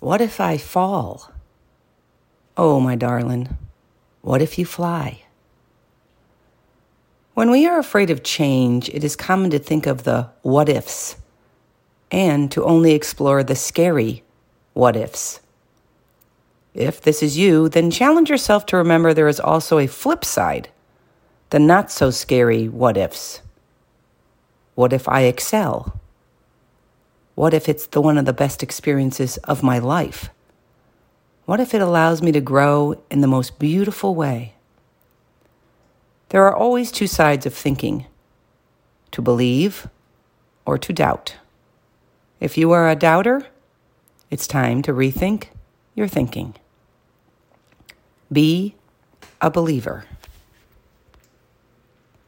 What if I fall? Oh, my darling, what if you fly? When we are afraid of change, it is common to think of the what ifs and to only explore the scary what ifs. If this is you, then challenge yourself to remember there is also a flip side, the not so scary what ifs. What if I excel? What if it's the one of the best experiences of my life? What if it allows me to grow in the most beautiful way? There are always two sides of thinking to believe or to doubt. If you are a doubter, it's time to rethink your thinking. Be a believer.